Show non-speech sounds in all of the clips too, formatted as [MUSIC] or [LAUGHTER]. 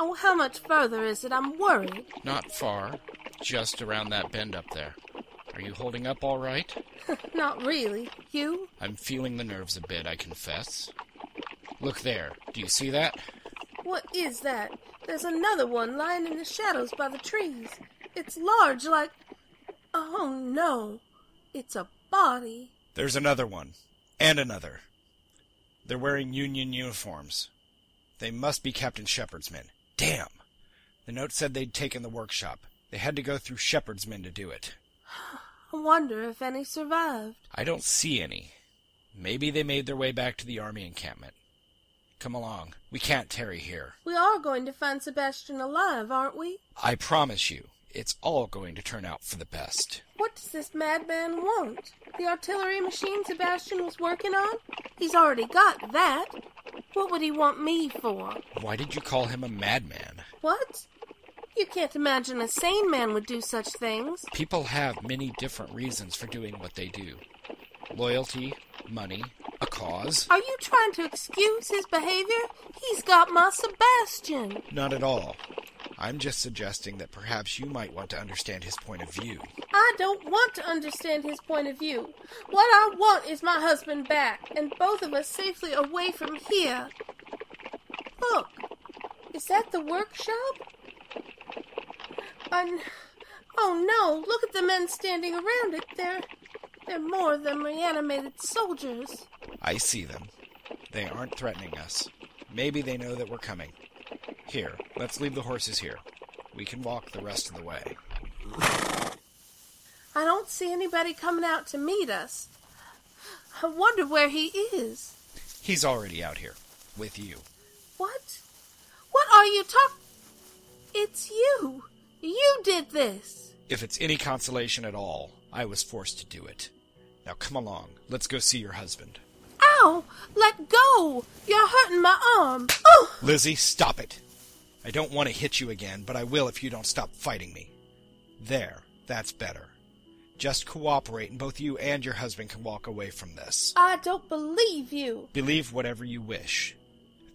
Oh, how much further is it? I'm worried. Not far. Just around that bend up there. Are you holding up all right? [LAUGHS] Not really. You? I'm feeling the nerves a bit, I confess. Look there. Do you see that? What is that? There's another one lying in the shadows by the trees. It's large, like. Oh no. It's a body. There's another one. And another. They're wearing Union uniforms. They must be Captain Shepard's men. Damn! The note said they'd taken the workshop. They had to go through Shepard's men to do it. I wonder if any survived. I don't see any. Maybe they made their way back to the army encampment. Come along. We can't tarry here. We are going to find Sebastian alive, aren't we? I promise you, it's all going to turn out for the best. What does this madman want? The artillery machine Sebastian was working on? He's already got that. What would he want me for? Why did you call him a madman? What? You can't imagine a sane man would do such things. People have many different reasons for doing what they do loyalty, money, a cause. Are you trying to excuse his behavior? He's got my Sebastian. Not at all. I'm just suggesting that perhaps you might want to understand his point of view. I don't want to understand his point of view. What I want is my husband back, and both of us safely away from here. Look, is that the workshop? And, oh no, look at the men standing around it. They're, they're more than reanimated soldiers. I see them. They aren't threatening us. Maybe they know that we're coming. Here, let's leave the horses here. We can walk the rest of the way. I don't see anybody coming out to meet us. I wonder where he is. He's already out here. With you. What? What are you talking? It's you. You did this. If it's any consolation at all, I was forced to do it. Now come along. Let's go see your husband. Ow! Let go! You're hurting my arm. Oh! Lizzie, stop it. I don't want to hit you again, but I will if you don't stop fighting me. There. That's better. Just cooperate, and both you and your husband can walk away from this. I don't believe you. Believe whatever you wish.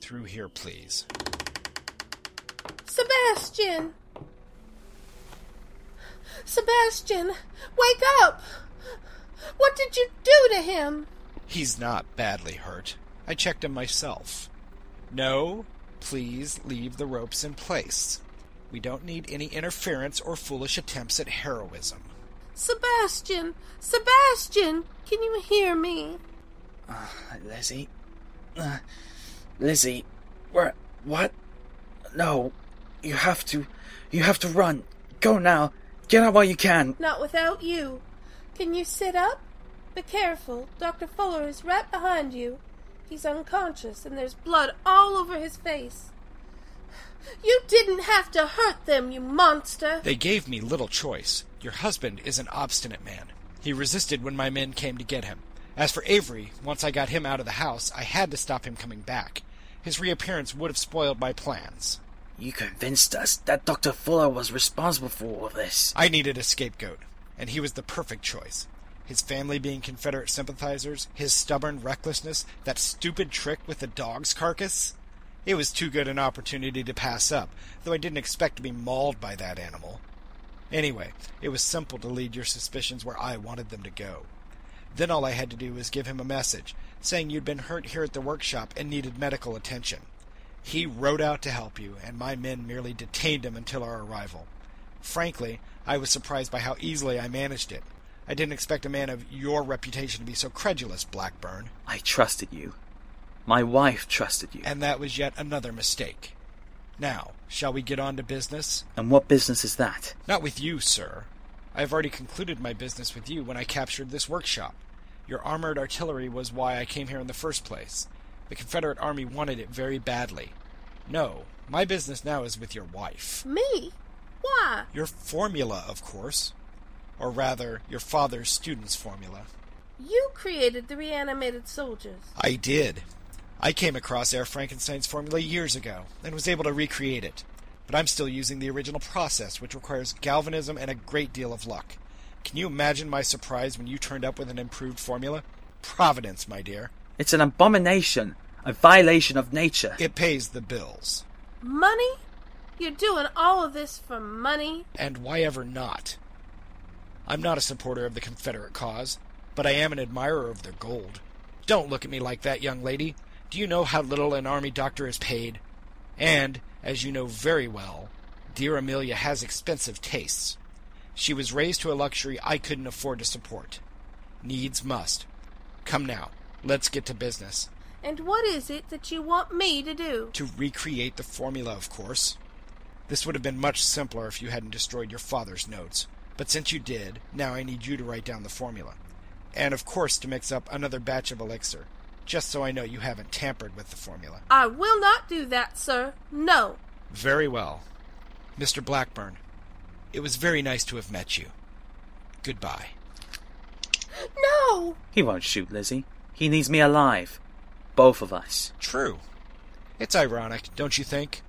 Through here, please. Sebastian! Sebastian, wake up! What did you do to him? He's not badly hurt. I checked him myself. No, please leave the ropes in place. We don't need any interference or foolish attempts at heroism. Sebastian! Sebastian! Can you hear me? Uh, Lizzie? Uh, Lizzie, where? What? No, you have to. You have to run. Go now. Get out while you can. Not without you. Can you sit up? Be careful. Dr. Fuller is right behind you. He's unconscious, and there's blood all over his face. You didn't have to hurt them, you monster! They gave me little choice. Your husband is an obstinate man. He resisted when my men came to get him. As for Avery, once I got him out of the house, I had to stop him coming back. His reappearance would have spoiled my plans. You convinced us that Dr. Fuller was responsible for all this. I needed a scapegoat, and he was the perfect choice. His family being Confederate sympathizers, his stubborn recklessness, that stupid trick with the dog's carcass. It was too good an opportunity to pass up, though I didn't expect to be mauled by that animal. Anyway, it was simple to lead your suspicions where I wanted them to go. Then all I had to do was give him a message, saying you'd been hurt here at the workshop and needed medical attention. He rode out to help you, and my men merely detained him until our arrival. Frankly, I was surprised by how easily I managed it. I didn't expect a man of your reputation to be so credulous, Blackburn. I trusted you. My wife trusted you. And that was yet another mistake. Now, shall we get on to business? And what business is that? Not with you, sir. I have already concluded my business with you when I captured this workshop. Your armored artillery was why I came here in the first place. The Confederate Army wanted it very badly. No, my business now is with your wife. Me? Why? Your formula, of course. Or rather, your father's student's formula. You created the reanimated soldiers. I did. I came across Herr Frankenstein's formula years ago and was able to recreate it. But I'm still using the original process, which requires galvanism and a great deal of luck. Can you imagine my surprise when you turned up with an improved formula? Providence, my dear. It's an abomination, a violation of nature. It pays the bills. Money? You're doing all of this for money? And why ever not? I'm not a supporter of the Confederate cause, but I am an admirer of their gold. Don't look at me like that, young lady. Do you know how little an army doctor is paid? And, as you know very well, dear Amelia has expensive tastes. She was raised to a luxury I couldn't afford to support. Needs must. Come now, let's get to business. And what is it that you want me to do? To recreate the formula, of course. This would have been much simpler if you hadn't destroyed your father's notes. But since you did, now I need you to write down the formula. And of course to mix up another batch of elixir, just so I know you haven't tampered with the formula. I will not do that, sir. No. Very well. Mr. Blackburn, it was very nice to have met you. Goodbye. No! He won't shoot Lizzie. He needs me alive. Both of us. True. It's ironic, don't you think?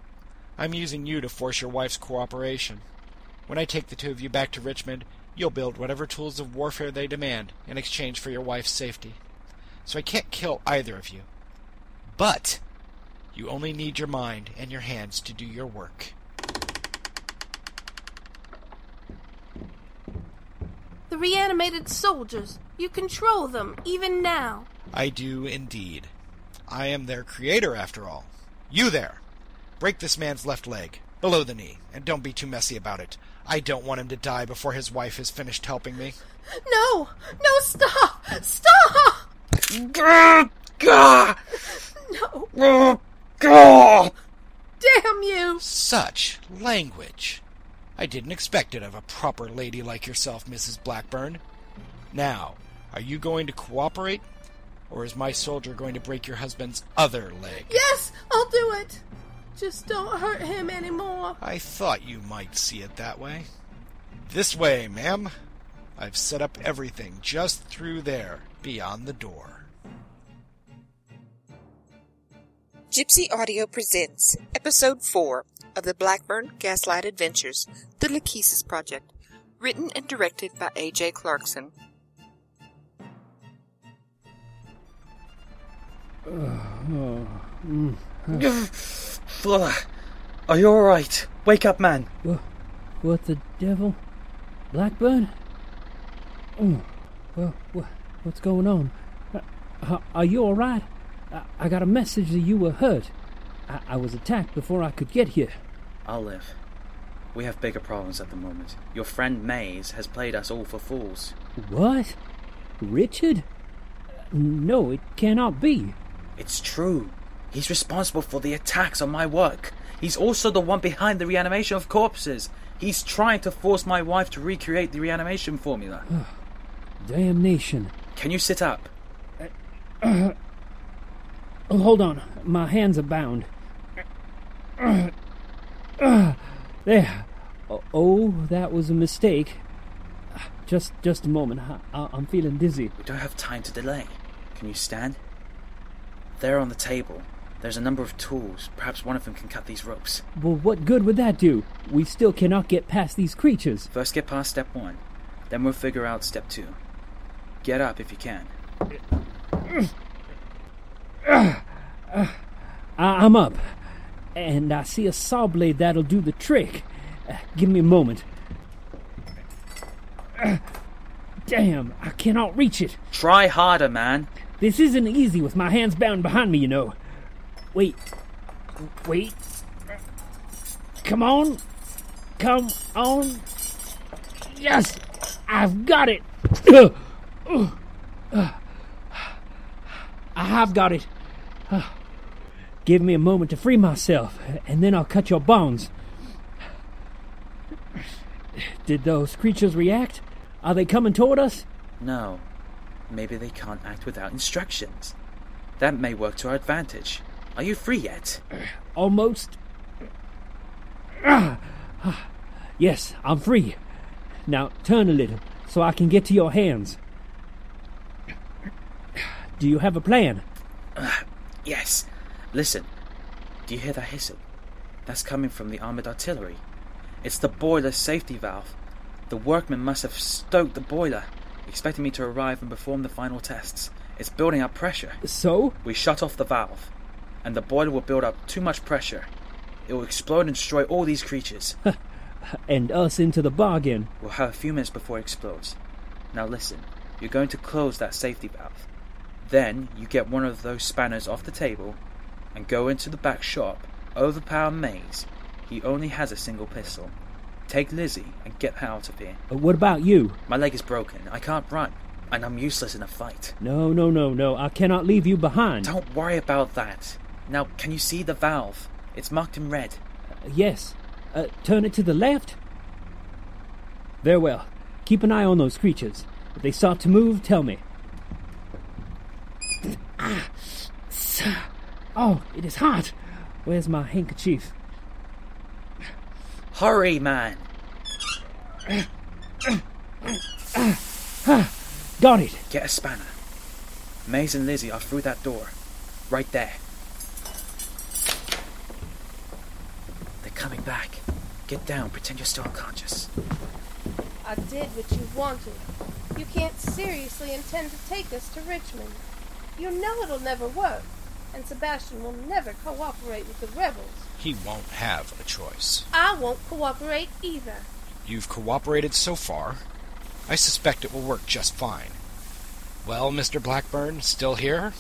I'm using you to force your wife's cooperation. When I take the two of you back to Richmond, you'll build whatever tools of warfare they demand in exchange for your wife's safety. So I can't kill either of you. But you only need your mind and your hands to do your work. The reanimated soldiers. You control them, even now. I do indeed. I am their creator, after all. You there! Break this man's left leg, below the knee, and don't be too messy about it. I don't want him to die before his wife has finished helping me. No! No, stop! Stop! Gah! No! Gah! Damn you! Such language! I didn't expect it of a proper lady like yourself, Mrs. Blackburn. Now, are you going to cooperate? Or is my soldier going to break your husband's other leg? Yes, I'll do it. Just don't hurt him anymore. I thought you might see it that way. This way, ma'am. I've set up everything just through there, beyond the door. Gypsy Audio presents Episode 4 of the Blackburn Gaslight Adventures, The Lachesis Project, written and directed by A.J. Clarkson. [SIGHS] Oh, mm. [SIGHS] [SIGHS] Fuller, are you alright? Wake up, man. What the devil? Blackburn? Oh, well, wha- what's going on? Uh, uh, are you all right? I, I got a message that you were hurt. I, I was attacked before I could get here. I'll live. We have bigger problems at the moment. Your friend Mays has played us all for fools. What? Richard? No, it cannot be. It's true. He's responsible for the attacks on my work. He's also the one behind the reanimation of corpses. He's trying to force my wife to recreate the reanimation formula. [SIGHS] Damnation. Can you sit up? Oh, hold on. My hands are bound. [CLEARS THROAT] There. Oh, that was a mistake. Just, just a moment. I, I'm feeling dizzy. We don't have time to delay. Can you stand? There on the table, there's a number of tools. Perhaps one of them can cut these ropes. Well, what good would that do? We still cannot get past these creatures. First, get past step one. Then we'll figure out step two. Get up if you can. I'm up, and I see a saw blade that'll do the trick. Uh, give me a moment. Damn, I cannot reach it. Try harder, man. This isn't easy with my hands bound behind me, you know. Wait. Wait. Come on. Come on. Yes! I've got it! I have got it. Give me a moment to free myself, and then I'll cut your bonds. Did those creatures react? Are they coming toward us? No. Maybe they can't act without instructions. That may work to our advantage. Are you free yet? Almost. Yes, I'm free. Now turn a little so I can get to your hands. Do you have a plan? Uh, yes. Listen. Do you hear that hissing? That's coming from the armored artillery. It's the boiler safety valve. The workmen must have stoked the boiler, expecting me to arrive and perform the final tests. It's building up pressure. So? We shut off the valve, and the boiler will build up too much pressure. It will explode and destroy all these creatures. [LAUGHS] And us into the bargain. We'll have a few minutes before it explodes. Now listen, you're going to close that safety valve. Then you get one of those spanners off the table and go into the back shop, overpower Mays. He only has a single pistol. Take Lizzie and get her out of here. But what about you? My leg is broken. I can't run, and I'm useless in a fight. No, no, no, no. I cannot leave you behind. Don't worry about that. Now, can you see the valve? It's marked in red. Uh, yes. Uh, turn it to the left. Very well. Keep an eye on those creatures. If they start to move, tell me. Ah, sir. Oh, it is hot. Where's my handkerchief? Hurry, man! Got it. Get a spanner. Mays and Lizzie are through that door. Right there. They're coming back. Get down, pretend you're still unconscious. I did what you wanted. You can't seriously intend to take us to Richmond. You know it'll never work, and Sebastian will never cooperate with the rebels. He won't have a choice. I won't cooperate either. You've cooperated so far. I suspect it will work just fine. Well, Mr. Blackburn, still here?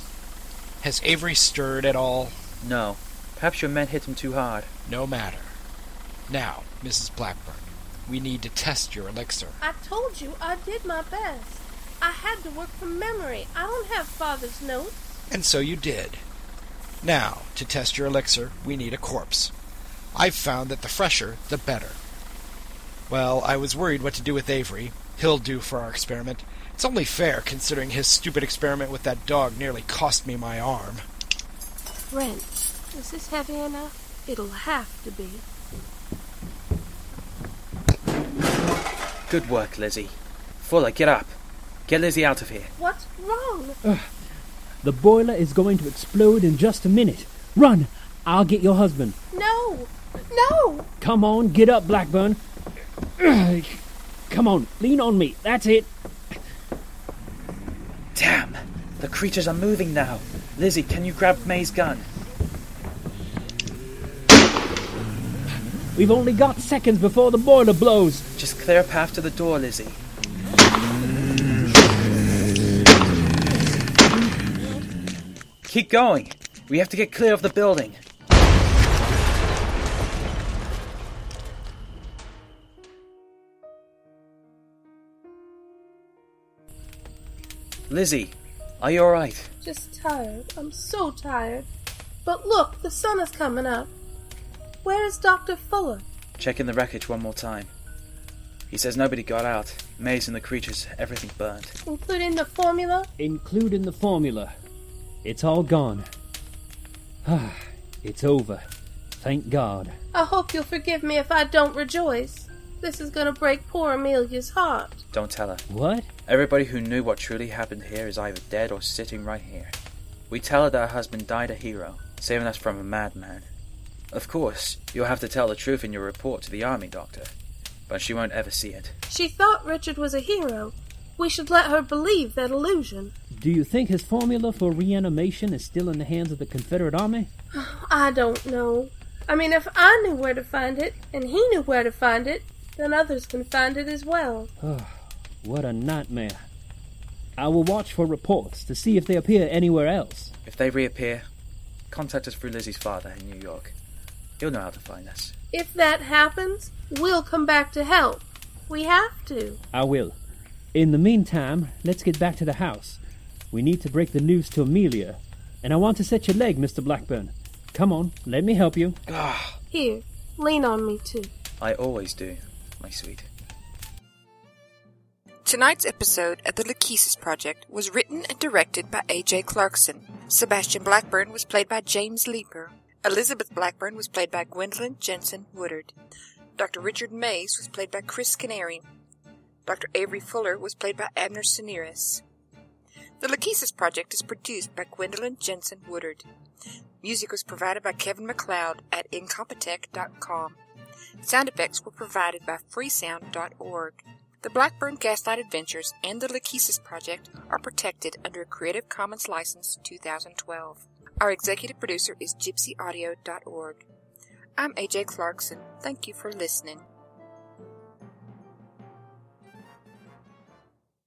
Has Avery stirred at all? No. Perhaps your men hit him too hard. No matter. Now, Mrs. Blackburn, we need to test your elixir. I told you I did my best. I had to work from memory. I don't have Father's notes. And so you did. Now, to test your elixir, we need a corpse. I've found that the fresher, the better. Well, I was worried what to do with Avery. He'll do for our experiment. It's only fair, considering his stupid experiment with that dog nearly cost me my arm. Brent, is this heavy enough? It'll have to be. Good work, Lizzie. Fuller, get up. Get Lizzie out of here. What's wrong? The boiler is going to explode in just a minute. Run! I'll get your husband. No! No! Come on, get up, Blackburn. Come on, lean on me. That's it. Damn! The creatures are moving now. Lizzie, can you grab Mays' gun? We've only got seconds before the boiler blows. Just clear a path to the door, Lizzie. Keep going. We have to get clear of the building. Lizzie, are you alright? Just tired. I'm so tired. But look, the sun is coming up. Where is Dr. Fuller? Check in the wreckage one more time. He says nobody got out. Mays and the creatures, everything burned. Including the formula? Including the formula. It's all gone. Ah, [SIGHS] it's over. Thank God. I hope you'll forgive me if I don't rejoice. This is gonna break poor Amelia's heart. Don't tell her. What? Everybody who knew what truly happened here is either dead or sitting right here. We tell her that her husband died a hero, saving us from a madman. Of course, you'll have to tell the truth in your report to the army doctor, but she won't ever see it. She thought Richard was a hero. We should let her believe that illusion. Do you think his formula for reanimation is still in the hands of the Confederate Army? [SIGHS] I don't know. I mean, if I knew where to find it, and he knew where to find it, then others can find it as well. [SIGHS] What a nightmare. I will watch for reports to see if they appear anywhere else. If they reappear, contact us through Lizzie's father in New York. He'll know how to find us. If that happens, we'll come back to help. We have to. I will. In the meantime, let's get back to the house. We need to break the news to Amelia. And I want to set your leg, Mr. Blackburn. Come on, let me help you. Ah, Here, lean on me too. I always do, my sweet. Tonight's episode of the Lachesis Project was written and directed by A.J. Clarkson. Sebastian Blackburn was played by James Leeper. Elizabeth Blackburn was played by Gwendolyn Jensen Woodard. Dr. Richard Mays was played by Chris Canary. Dr. Avery Fuller was played by Abner Siniris. The Lachesis Project is produced by Gwendolyn Jensen Woodard. Music was provided by Kevin MacLeod at Incompetech.com. Sound effects were provided by freesound.org. The Blackburn Gaslight Adventures and the Lachesis Project are protected under a Creative Commons License 2012. Our executive producer is gypsyaudio.org. I'm AJ Clarkson. Thank you for listening.